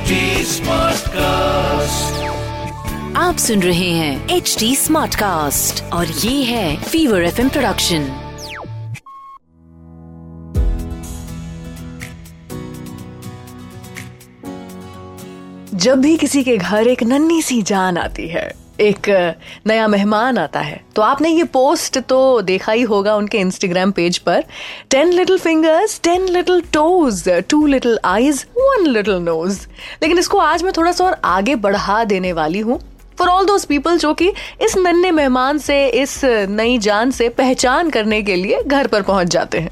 HD cast आप सुन रहे हैं एच डी स्मार्ट कास्ट और ये है फीवर एफ़ प्रोडक्शन जब भी किसी के घर एक नन्ही सी जान आती है एक नया मेहमान आता है। तो आपने ये पोस्ट तो देखा ही होगा उनके इंस्टाग्राम पेज पर। Ten little fingers ten little toes two little eyes one little nose लेकिन इसको आज मैं थोड़ा सा और आगे बढ़ा देने वाली हूँ। फॉर ऑल दोज पीपल जो कि इस नन्हे मेहमान से, इस नई जान से पहचान करने के लिए घर पर पहुँच जाते हैं।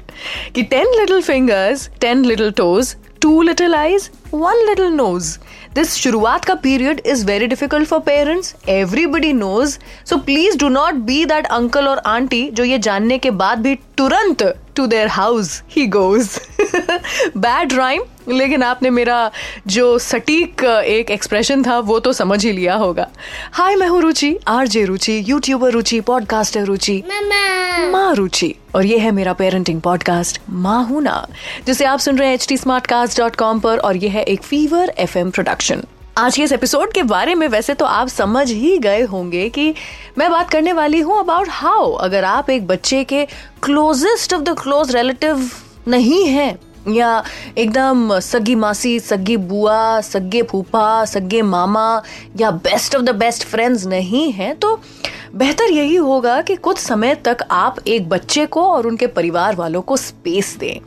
कि ten little fingers ten little toes two little eyes one little nose this शुरुआत का period is very difficult for parents everybody knows so please do not be that uncle और आंटी जो ये जानने के बाद भी तुरंत टू देयर हाउस ही गोज बैड राइम लेकिन आपने मेरा जो सटीक एक एक्सप्रेशन था वो तो समझ ही लिया होगा। हाय मैं हूँ Ruchi RJ Ruchi YouTuber Ruchi podcaster Ruchi माँ रुचि और ये है मेरा पेरेंटिंग पॉडकास्ट माँ हूँ ना जिसे आप सुन रहे हैं H T smart cast dot com पर और ये है एक फीवर एफएम प्रोडक्शन आज के इस एपिसोड के बारे में वैसे तो आप समझ ही गए होंगे कि मैं बात करने वाली हूँ अबाउट हाउ अगर आप एक बच्चे के closest of the close relative नहीं है। या एकदम सगी मासी, सगी बुआ, सगे फूफा, सगे मामा या best of the best friends नहीं हैं तो बेहतर यही होगा कि कुछ समय तक आप एक बच्चे को और उनके परिवार वालों को स्पेस दें।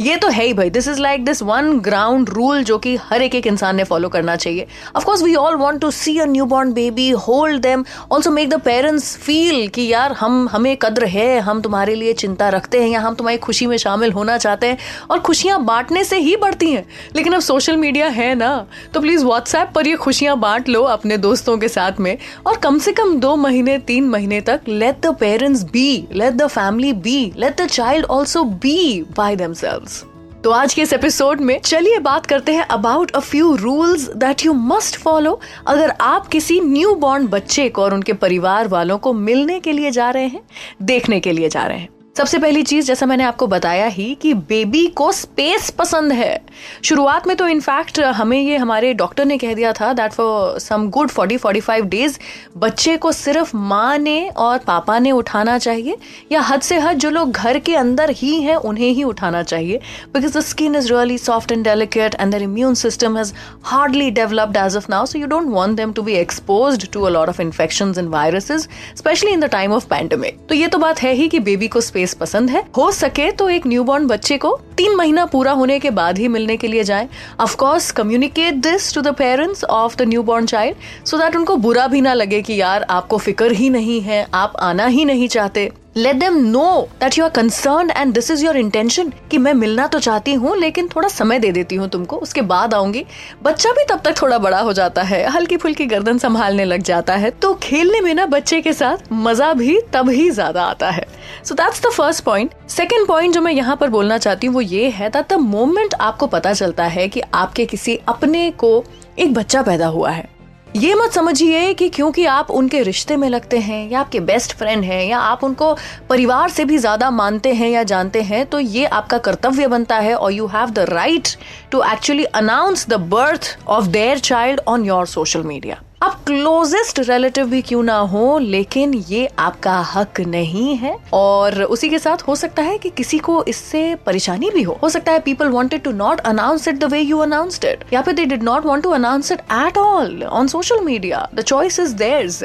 ये तो है ही भाई। This is like this one ground rule जो कि हर एक एक इंसान ने फॉलो करना चाहिए। Of course we all want to see a newborn baby hold them also make the parents feel कि यार हम, हमें कद्र है, हम तुम्हारे लिए चिंता रखते हैं या हम तुम्हारी खुशी में शामिल होना चाहते हैं और खुशियाँ बांटने से ही बढ़ती हैं। लेकिन अब सोशल मीडिया है ना तो प्लीज़ व्हाट्सएप पर ये खुशियाँ बांट लो अपने दोस्तों के साथ में और कम से कम दो महीने, तीन महीने तक let the parents be let the family be let the child also be by them themselves. तो आज के इस एपिसोड में चलिए बात करते हैं about a few rules that you must follow अगर आप किसी न्यू बॉर्न बच्चे को और उनके परिवार वालों को मिलने के लिए जा रहे हैं, देखने के लिए जा रहे हैं सबसे पहली चीज़, जैसा मैंने आपको बताया ही, कि बेबी को स्पेस पसंद है। शुरुआत में तो इनफैक्ट हमें ये हमारे डॉक्टर ने कह दिया था that for some good forty forty five days बच्चे को सिर्फ़ माँ ने और पापा ने उठाना चाहिए, या हद से हद जो लोग घर के अंदर ही हैं, उन्हें ही उठाना चाहिए। Because the skin is really soft and delicate and the immune system has hardly developed as of now so you don't want them to be expose to a lot of infection and viruses specially in the time of pandemic तो ये तो बात है ही कि baby को space space पसंद है। हो सके तो एक न्यूबॉर्न बच्चे को तीन महीना पूरा होने के बाद ही मिलने के लिए जाए। Of course communicate this to the parents of the newborn child so that उनको बुरा भी ना लगे कि यार, आपको फ़िक्र ही नहीं है, आप आना ही नहीं चाहते। Let them know that you are concern and this is your intention कि मैं मिलना तो चाहती हूँ, लेकिन थोड़ा समय दे देती हूँ तुमको, उसके बाद आऊँगी। बच्चा भी तब तक थोड़ा बड़ा हो जाता है हल्की फुल्की गर्दन संभालने लग जाता है तो खेलने में ना बच्चे के साथ मज़ा भी तब ही ज़्यादा आता है। So that's the first point second point जो मैं यहाँ पर बोलना चाहती हूँ, वो ये है दैट द मोमेंट आपको पता चलता है कि आपके किसी अपने को एक बच्चा पैदा हुआ है। ये मत समझिए कि क्योंकि आप उनके रिश्ते में लगते हैं, या आपके बेस्ट फ्रेंड हैं, या आप उनको परिवार से भी ज़्यादा मानते हैं या जानते हैं तो ये आपका कर्तव्य बनता है और you have the right to actually announce the birth of their child on your social media आप क्लोजेस्ट रिलेटिव भी क्यों ना हो, लेकिन ये आपका हक नहीं है। और उसी के साथ हो सकता है कि किसी को इससे परेशानी भी हो। हो सकता है people wanted to not announce it the way you announced it या फिर they did not want to announce it at all on social media the choice is theirs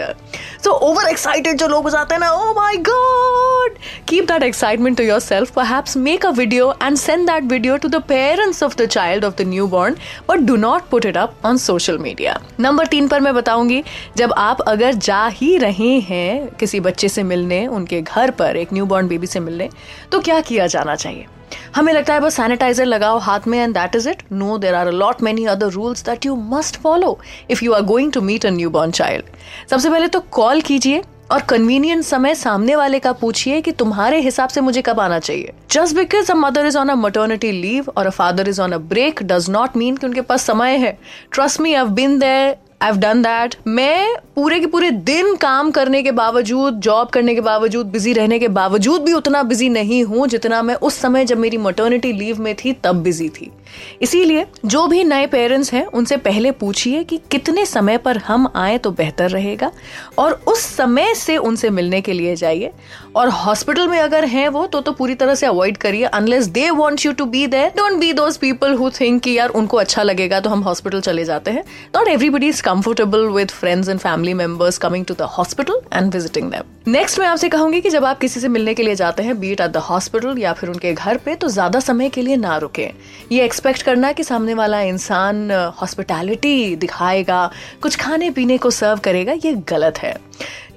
so over excited जो लोग जाते हैं ना ओ my god keep that excitement to yourself perhaps make a video and send that video to the parents of the child of the newborn but do not put it up on social media number तीन पर मैं बताऊँगी, जब आप अगर जा ही रहे हैं किसी बच्चे से मिलने, उनके घर पर, एक न्यू बॉर्न बेबी से मिलने तो क्या किया जाना चाहिए? हमें लगता है बस सैनिटाइजर लगाओ हाथ में and that is it no there are lot many other rules that you must follow if you are going to meet a newborn child सबसे पहले तो कॉल कीजिए और कन्वीनियंट समय सामने वाले का पूछिए कि तुम्हारे हिसाब से मुझे कब आना चाहिए। Just because a mother is on a maternity leave और a father is on a break does not mean कि उनके पास समय है। Trust me I been there I done that मैं पूरे के पूरे दिन काम करने के बावजूद जॉब करने के बावजूद बिज़ी रहने के बावजूद भी उतना बिज़ी नहीं हूँ जितना मैं उस समय जब मेरी मटर्निटी लीव में थी, तब बिज़ी थी। इसीलिए जो भी नए पेरेंट्स हैं, उनसे पहले पूछिए कि कितने समय पर हम आए तो बेहतर रहेगा और उस समय से उनसे मिलने के लिए जाइए। और हॉस्पिटल में अगर हैं वो तो तो पूरी तरह से अवॉइड करिए। Unless they want you to be there don't be those people who think कि यार उनको अच्छा लगेगा तो हम हॉस्पिटल चले जाते हैं। Not everybody is comfortable with friends and family members coming to the hospital and visiting them next मैं आपसे कहूँगी कि जब आप किसी से मिलने के लिए जाते हैं बीट एट द हॉस्पिटल या फिर उनके घर पे तो ज़्यादा समय के लिए ना रुके। ये एक्सपेक्ट करना कि सामने वाला इंसान हॉस्पिटैलिटी दिखाएगा, कुछ खाने पीने को सर्व करेगा, ये गलत है।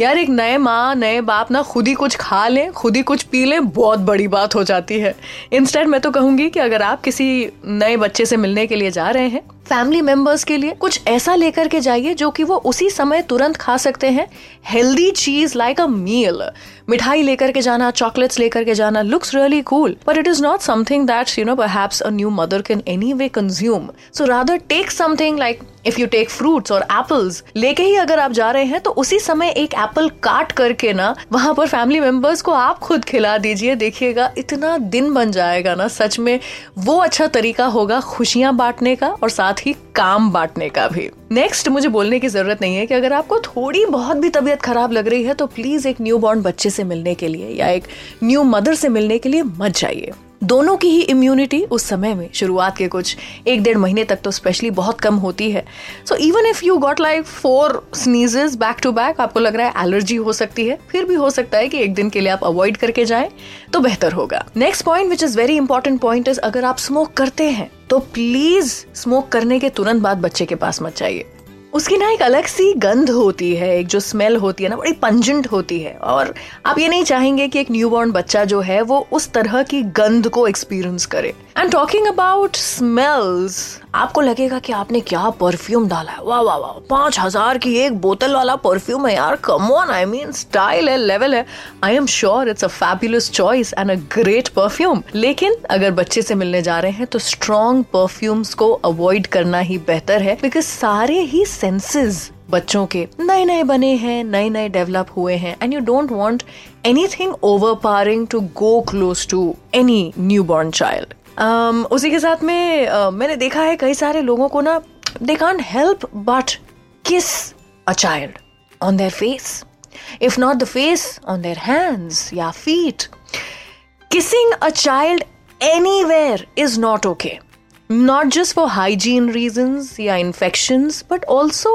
यार एक नए माँ, नए बाप ना खुद ही कुछ खा लें, खुद ही कुछ पी लें, बहुत बड़ी बात हो जाती है। इंस्टेंट मैं तो कहूँगी कि अगर आप किसी नए बच्चे से मिलने के लिए जा रहे हैं फैमिली मेंबर्स के लिए कुछ ऐसा लेकर के जाइए जो कि वो उसी समय तुरंत खा सकते हैं। हेल्दी चीज़ लाइक अ मील मिठाई लेकर के जाना चॉकलेट्स लेकर के जाना looks really cool but it is not something that you know perhaps a new mother can anyway consume so rather take something like if you take fruits और एप्पल्स लेके ही अगर आप जा रहे हैं तो उसी समय एक एप्पल काट करके ना, वहाँ पर फैमिली मेंबर्स को आप खुद खिला दीजिए, देखिएगा, इतना दिन बन जाएगा ना, सच में वो अच्छा तरीका होगा खुशियाँ बांटने का और साथ ही काम बांटने का भी। नेक्स्ट मुझे बोलने की ज़रूरत नहीं है कि अगर आपको थोड़ी बहुत भी तबीयत खराब लग रही है तो प्लीज़ एक न्यू बॉर्न बच्चे से मिलने के लिए या एक न्यू मदर से मिलने के लिए मत जाइए। दोनों की ही इम्यूनिटी उस समय में शुरुआत के कुछ एक डेढ़ महीने तक तो स्पेशली बहुत कम होती है। So even if you got like four sneezes back to back आपको लग रहा है एलर्जी हो सकती है, फिर भी हो सकता है कि एक दिन के लिए आप अवॉइड करके जाएँ तो बेहतर होगा। Next point which is very important point is अगर आप स्मोक करते हैं तो प्लीज़ स्मोक करने के तुरंत बाद बच्चे के पास मत जाइए। उसकी ना एक अलग सी गंध होती है, एक जो स्मेल होती है ना, बड़ी पंजेंट होती है। और आप ये नहीं चाहेंगे कि एक न्यूबॉर्न बच्चा जो है, वो उस तरह की गंध को एक्सपीरियंस करे। एंड टॉकिंग अबाउट स्मेल्स आपको लगेगा कि आपने क्या परफ्यूम डाला है? वाह वाह वाह, पाँच हज़ार की एक बोतल वाला परफ्यूम है यार। Come on I mean style है लेवल है। I am sure it's a fabulous choice and a great perfume लेकिन अगर बच्चे से मिलने जा रहे हैं तो स्ट्रॉन्ग परफ्यूम्स को अवॉइड करना ही बेहतर है बिकॉज़ सारे ही सेंसेस बच्चों के नए नए बने हैं नए नए डेवलप हुए हैं and you don't want anything overpowering to go close to any newborn child उसी के साथ में uh, मैंने देखा है कई सारे लोगों को ना दे can't help but kiss a child on their face if not the face on their hands या feet kissing a child anywhere is not okay not just for hygiene reasons yeah infections but also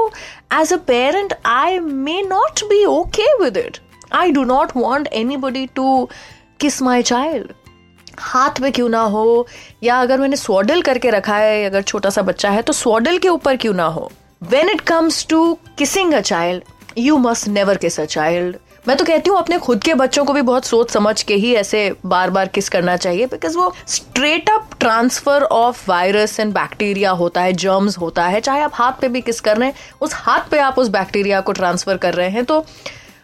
as a parent i may not be okay with it i do not want anybody to kiss my child हाथ में क्यों ना हो या अगर मैंने स्वॉडल करके रखा है अगर छोटा सा बच्चा है तो स्वॉडल के ऊपर क्यों ना हो when it comes to kissing a child you must never kiss a child मैं तो कहती हूँ, अपने खुद के बच्चों को भी बहुत सोच समझ के ही ऐसे बार बार किस करना चाहिए बिकॉज़ वो straight up transfer of virus and bacteria होता है जर्म्स होता है, चाहे आप हाथ पे भी किस कर रहे हैं, उस हाथ पे आप उस बैक्टीरिया को ट्रांसफ़र कर रहे हैं तो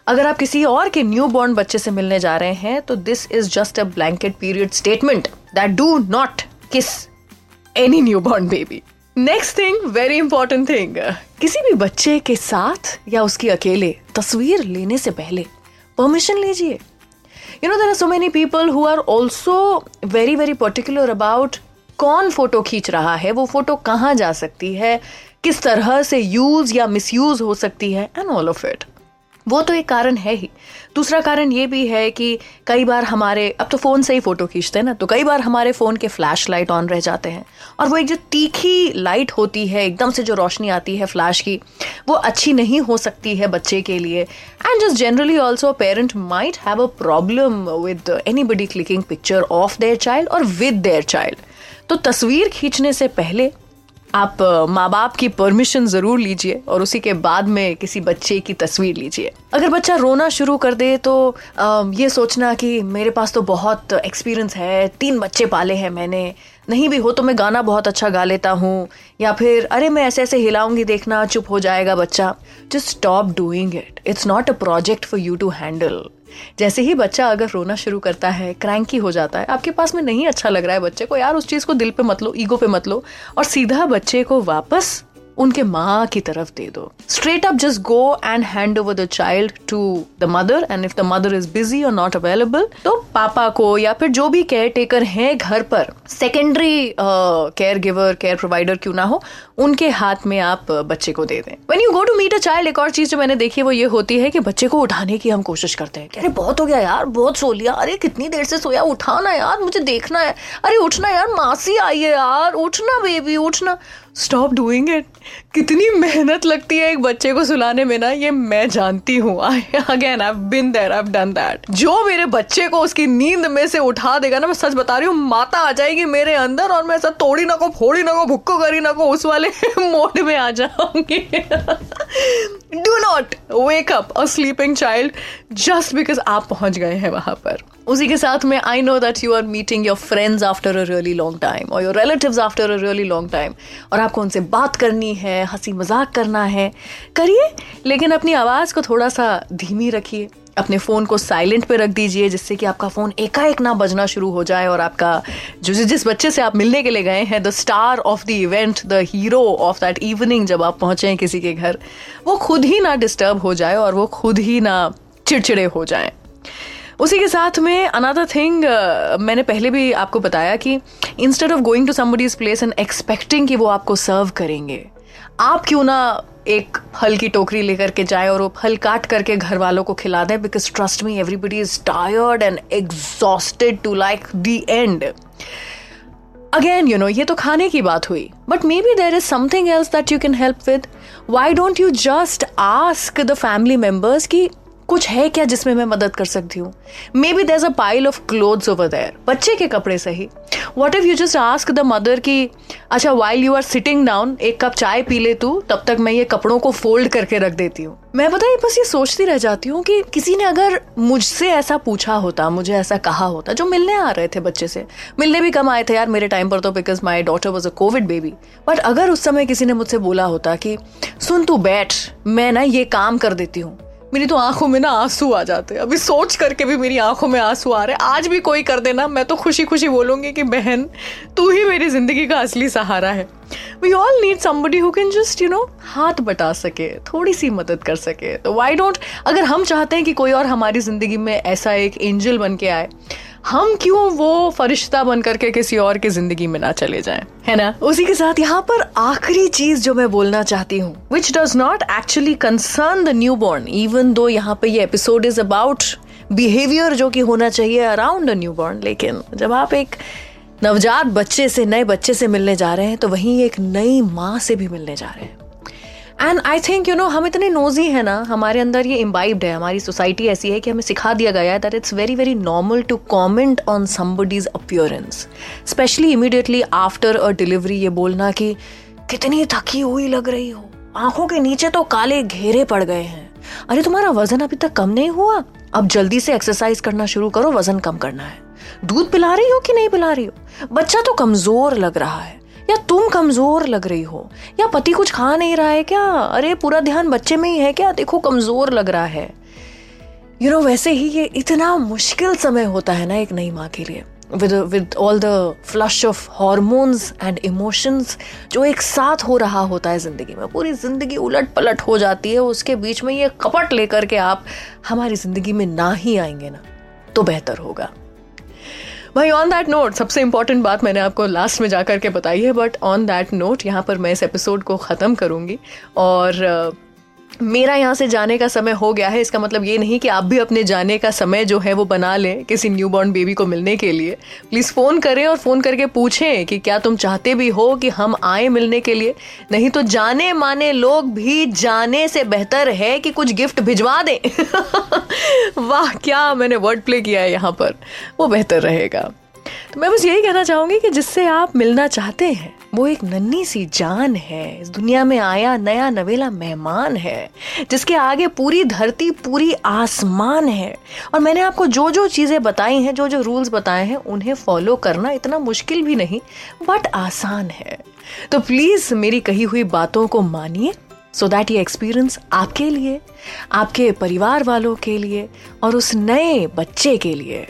अगर आप किसी और के न्यू बॉर्न बच्चे से मिलने जा रहे हैं तो this is just a blanket period statement that do not kiss any newborn baby next thing very important thing किसी भी बच्चे के साथ या उसकी अकेले तस्वीर लेने से पहले परमिशन लीजिए। You know there are so many people who are also very very particular about कौन फ़ोटो खींच रहा है, वो फ़ोटो कहाँ जा सकती है, किस तरह से यूज़ या मिस हो सकती है एंड ऑल ऑफ़ इट वो तो एक कारण है ही। दूसरा कारण ये भी है कि कई बार हमारे, अब तो फ़ोन से ही फ़ोटो खींचते हैं ना तो कई बार हमारे फ़ोन के फ्लैश लाइट ऑन रह जाते हैं। और वो एक जो तीखी लाइट होती है, एकदम से जो रोशनी आती है फ्लैश की, वो अच्छी नहीं हो सकती है बच्चे के लिए। And just generally also parent might have a problem with anybody clicking picture of their child और विद देयर चाइल्ड तो तस्वीर खींचने से पहले आप माँ बाप की परमिशन ज़रूर लीजिए और उसी के बाद में किसी बच्चे की तस्वीर लीजिए। अगर बच्चा रोना शुरू कर दे तो ये सोचना कि मेरे पास तो बहुत एक्सपीरियंस है, तीन बच्चे पाले हैं मैंने, नहीं भी हो तो मैं गाना बहुत अच्छा गा लेता हूँ, या फिर अरे मैं ऐसे ऐसे हिलाऊँगी देखना, चुप हो जाएगा बच्चा। Just stop doing it it's not a project for you to handle जैसे ही बच्चा अगर रोना शुरू करता है, क्रैंकी हो जाता है, आपके पास में नहीं अच्छा लग रहा है बच्चे को, यार उस चीज़ को दिल पे मत लो, ईगो पे मत लो और सीधा बच्चे को वापस उनके माँ की तरफ़ दे दो। Straight up just go and hand over the child to the mother and if the mother is busy और नॉट अवेलेबल तो पापा को या फिर जो भी केयर टेकर है घर पर secondary care giver care provider क्यों ना हो, उनके हाथ में आप बच्चे को दे दें। When you go to meet a child एक और चीज़ जो मैंने देखी है वो ये होती है कि बच्चे को उठाने की हम कोशिश करते हैं। अरे बहुत हो गया यार, बहुत सो लिया। अरे कितनी देर से सोया उठाना यार, मुझे देखना है। अरे उठना यार, मासी आई है यार, उठना बेबी उठना। स्टॉप डूइंग इट कितनी मेहनत लगती है एक बच्चे को सुलाने में ना, ये मैं जानती हूँ। Again I been there I done that जो मेरे बच्चे को उसकी नींद में से उठा देगा ना, मैं सच बता रही हूँ, माता आ जाएगी मेरे अंदर और मैं ऐसा तोड़ी ना को, फोड़ी ना को, भुक्को करी ना को, उस वाले मोड में आ जाऊँगी। Do not wake up a sleeping child just because आप पहुँच गए हैं वहाँ पर। उसी के साथ में I know that you are meeting your friends after a really long time और your relatives after a really long time और आपको उनसे बात करनी है, हँसी मज़ाक करना है। करिए, लेकिन अपनी आवाज़ को थोड़ा सा धीमी रखिए। अपने फ़ोन को साइलेंट पे रख दीजिए, जिससे कि आपका फ़ोन एकाएक ना बजना शुरू हो जाए, और आपका जो जिस बच्चे से आप मिलने के लिए गए हैं the star of the event the hero of that evening जब आप पहुँचे किसी के घर, वो खुद ही ना डिस्टर्ब हो जाए, और वो खुद ही ना चिड़चिड़े हो जाए। उसी के साथ में अनदर थिंग uh, मैंने पहले भी आपको बताया कि instead of going to somebody's place and expecting कि वो आपको सर्व करेंगे आप क्यों ना एक फल की टोकरी लेकर के जाए और वो फल काट करके घर वालों को खिला दें because trust me everybody is tired and exhausted to like the end again you know ये तो खाने की बात हुई but maybe there is something else that you can help with why don't you just ask the family members की कुछ है क्या जिसमें मैं मदद कर सकती हूँ? Maybe there a pile of clothes over there बच्चे के कपड़े सही। What if you just ask the mother की अच्छा while you are sitting down एक कप चाय पी ले तू, तब तक मैं ये कपड़ों को फोल्ड करके रख देती हूँ। मैं पता है बस ये सोचती रह जाती हूँ कि किसी ने अगर मुझसे ऐसा पूछा होता, मुझे ऐसा कहा होता, जो मिलने आ रहे थे बच्चे से। मिलने भी कम आए थे यार मेरे टाइम पर तो because my daughter was a covid baby but अगर उस समय किसी ने मुझसे बोला होता कि, सुन तू बैठ, मैं ना ये काम कर देती हूँ। मेरी तो आँखों में ना आँसू आ जाते हैं। अभी सोच करके भी मेरी आँखों में आँसू आ रहे हैं। आज भी कोई कर देना, मैं तो खुशी खुशी बोलूँगी कि बहन, तू ही मेरी ज़िंदगी का असली सहारा है। We all need somebody who can just you know हाथ बटा सके थोड़ी सी मदद कर सके। तो वाई डोंट अगर हम चाहते हैं कि कोई और हमारी ज़िंदगी में ऐसा एक एंजल बन के आए हम क्यों वो फरिश्ता बन करके किसी और की ज़िंदगी में ना चले जाएँ? है ना? उसी के साथ यहाँ पर आखिरी चीज़ जो मैं बोलना चाहती हूँ which does not actually concern the newborn even though यहाँ पे ये एपिसोड इज़ अबाउट बिहेवियर जो कि होना चाहिए अराउंड न्यू बॉर्न लेकिन जब आप एक नवजात बच्चे से, नए बच्चे से मिलने जा रहे हैं तो वहीं एक नई माँ से भी मिलने जा रहे हैं। And I think you know हम इतने नोजी हैं ना, हमारे अंदर ये इम्बाइब्ड है, हमारी सोसाइटी ऐसी है कि हमें सिखा दिया गया है that it's very very normal to comment on somebody's appearance specially immediately after a delivery ये बोलना कि कितनी थकी हुई लग रही हो, आँखों के नीचे तो काले घेरे पड़ गए हैं। अरे तुम्हारा वज़न अभी तक कम नहीं हुआ? अब जल्दी से एक्सरसाइज करना शुरू करो, वज़न कम करना है। दूध पिला रही हो कि नहीं पिला रही हो? बच्चा तो कमज़ोर लग रहा है। या तुम कमज़ोर लग रही हो? या पति कुछ खा नहीं रहा है क्या? अरे पूरा ध्यान बच्चे में ही है क्या? देखो कमज़ोर लग रहा है। यू you नो know, वैसे ही ये इतना मुश्किल समय होता है ना एक नई माँ के लिए। With with all the flush of hormones and emotions जो एक साथ हो रहा होता है ज़िंदगी में। पूरी ज़िंदगी उलट पलट हो जाती है उसके बीच में ये कपट लेकर के आप हमारी ज़िंदगी में ना ही आएँगे ना तो बेहतर होगा। भाई ऑन दैट नोट सबसे इंपॉर्टेंट बात मैंने आपको लास्ट में जा करके बताई है बट ऑन दैट नोट यहाँ पर मैं इस एपिसोड को ख़त्म करूँगी और मेरा यहाँ से जाने का समय हो गया है। इसका मतलब ये नहीं कि आप भी अपने जाने का समय जो है वो बना लें किसी न्यूबॉर्न बेबी को मिलने के लिए। प्लीज़ फ़ोन करें और फ़ोन करके पूछें कि क्या तुम चाहते भी हो कि हम आए मिलने के लिए। नहीं तो जाने माने लोग भी जाने से बेहतर है कि कुछ गिफ्ट भिजवा दें। वाह, क्या मैंने वर्ड प्ले किया है यहाँ पर। वो बेहतर रहेगा। मैं बस यही कहना चाहूँगी कि जिससे आप मिलना चाहते हैं, वो एक नन्ही सी जान है। इस दुनिया में आया नया नवेला मेहमान है, जिसके आगे पूरी धरती, पूरी आसमान है। और मैंने आपको जो जो चीज़ें बताई हैं जो जो रूल्स बताए हैं, उन्हें फॉलो करना इतना मुश्किल भी नहीं, बट आसान है। तो प्लीज़ मेरी कही हुई बातों को मानिए सो दैट ये एक्सपीरियंस आपके लिए, आपके परिवार वालों के लिए, और उस नए बच्चे के लिए।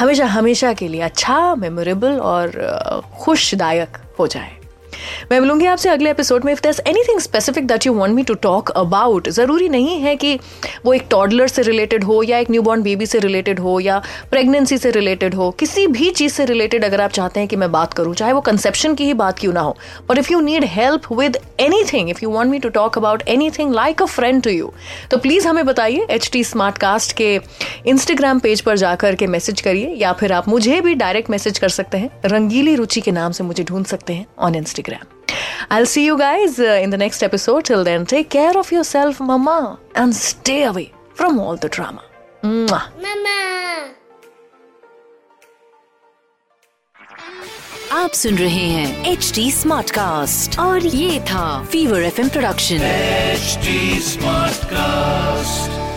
हमेशा हमेशा के लिए अच्छा मेमोरेबल और खुशदायक हो जाए। मैं मिलूँगी आपसे अगले एपिसोड में. If this anything specific that you want me to talk about ज़रूरी नहीं है कि वो एक टॉडलर से रिलेटेड हो या एक न्यूबॉर्न बेबी से रिलेटेड हो या प्रेगनेंसी से रिलेटेड हो. किसी भी चीज़ से रिलेटेड अगर आप चाहते हैं कि मैं बात करूँ, चाहे वो कंसेप्शन की ही बात क्यों ना हो. But if you need help with anything if you want me to talk about anything like a friend to you तो प्लीज़ हमें बताइए एच टी स्मार्ट कास्ट के इंस्टाग्राम पेज पर जाकर के मैसेज करिए, या फिर आप मुझे भी डायरेक्ट मैसेज कर सकते हैं. रंगीली रुचि के नाम से मुझे ढूंढ सकते हैं on Instagram I'll see you guys uh, in the next episode. Till then, take care of yourself, Mama, and stay away from all the drama. Mwah. Mama. आप सुन रहे हैं एच डी स्मार्ट कास्ट और ये था Fever F production HD Smartcast.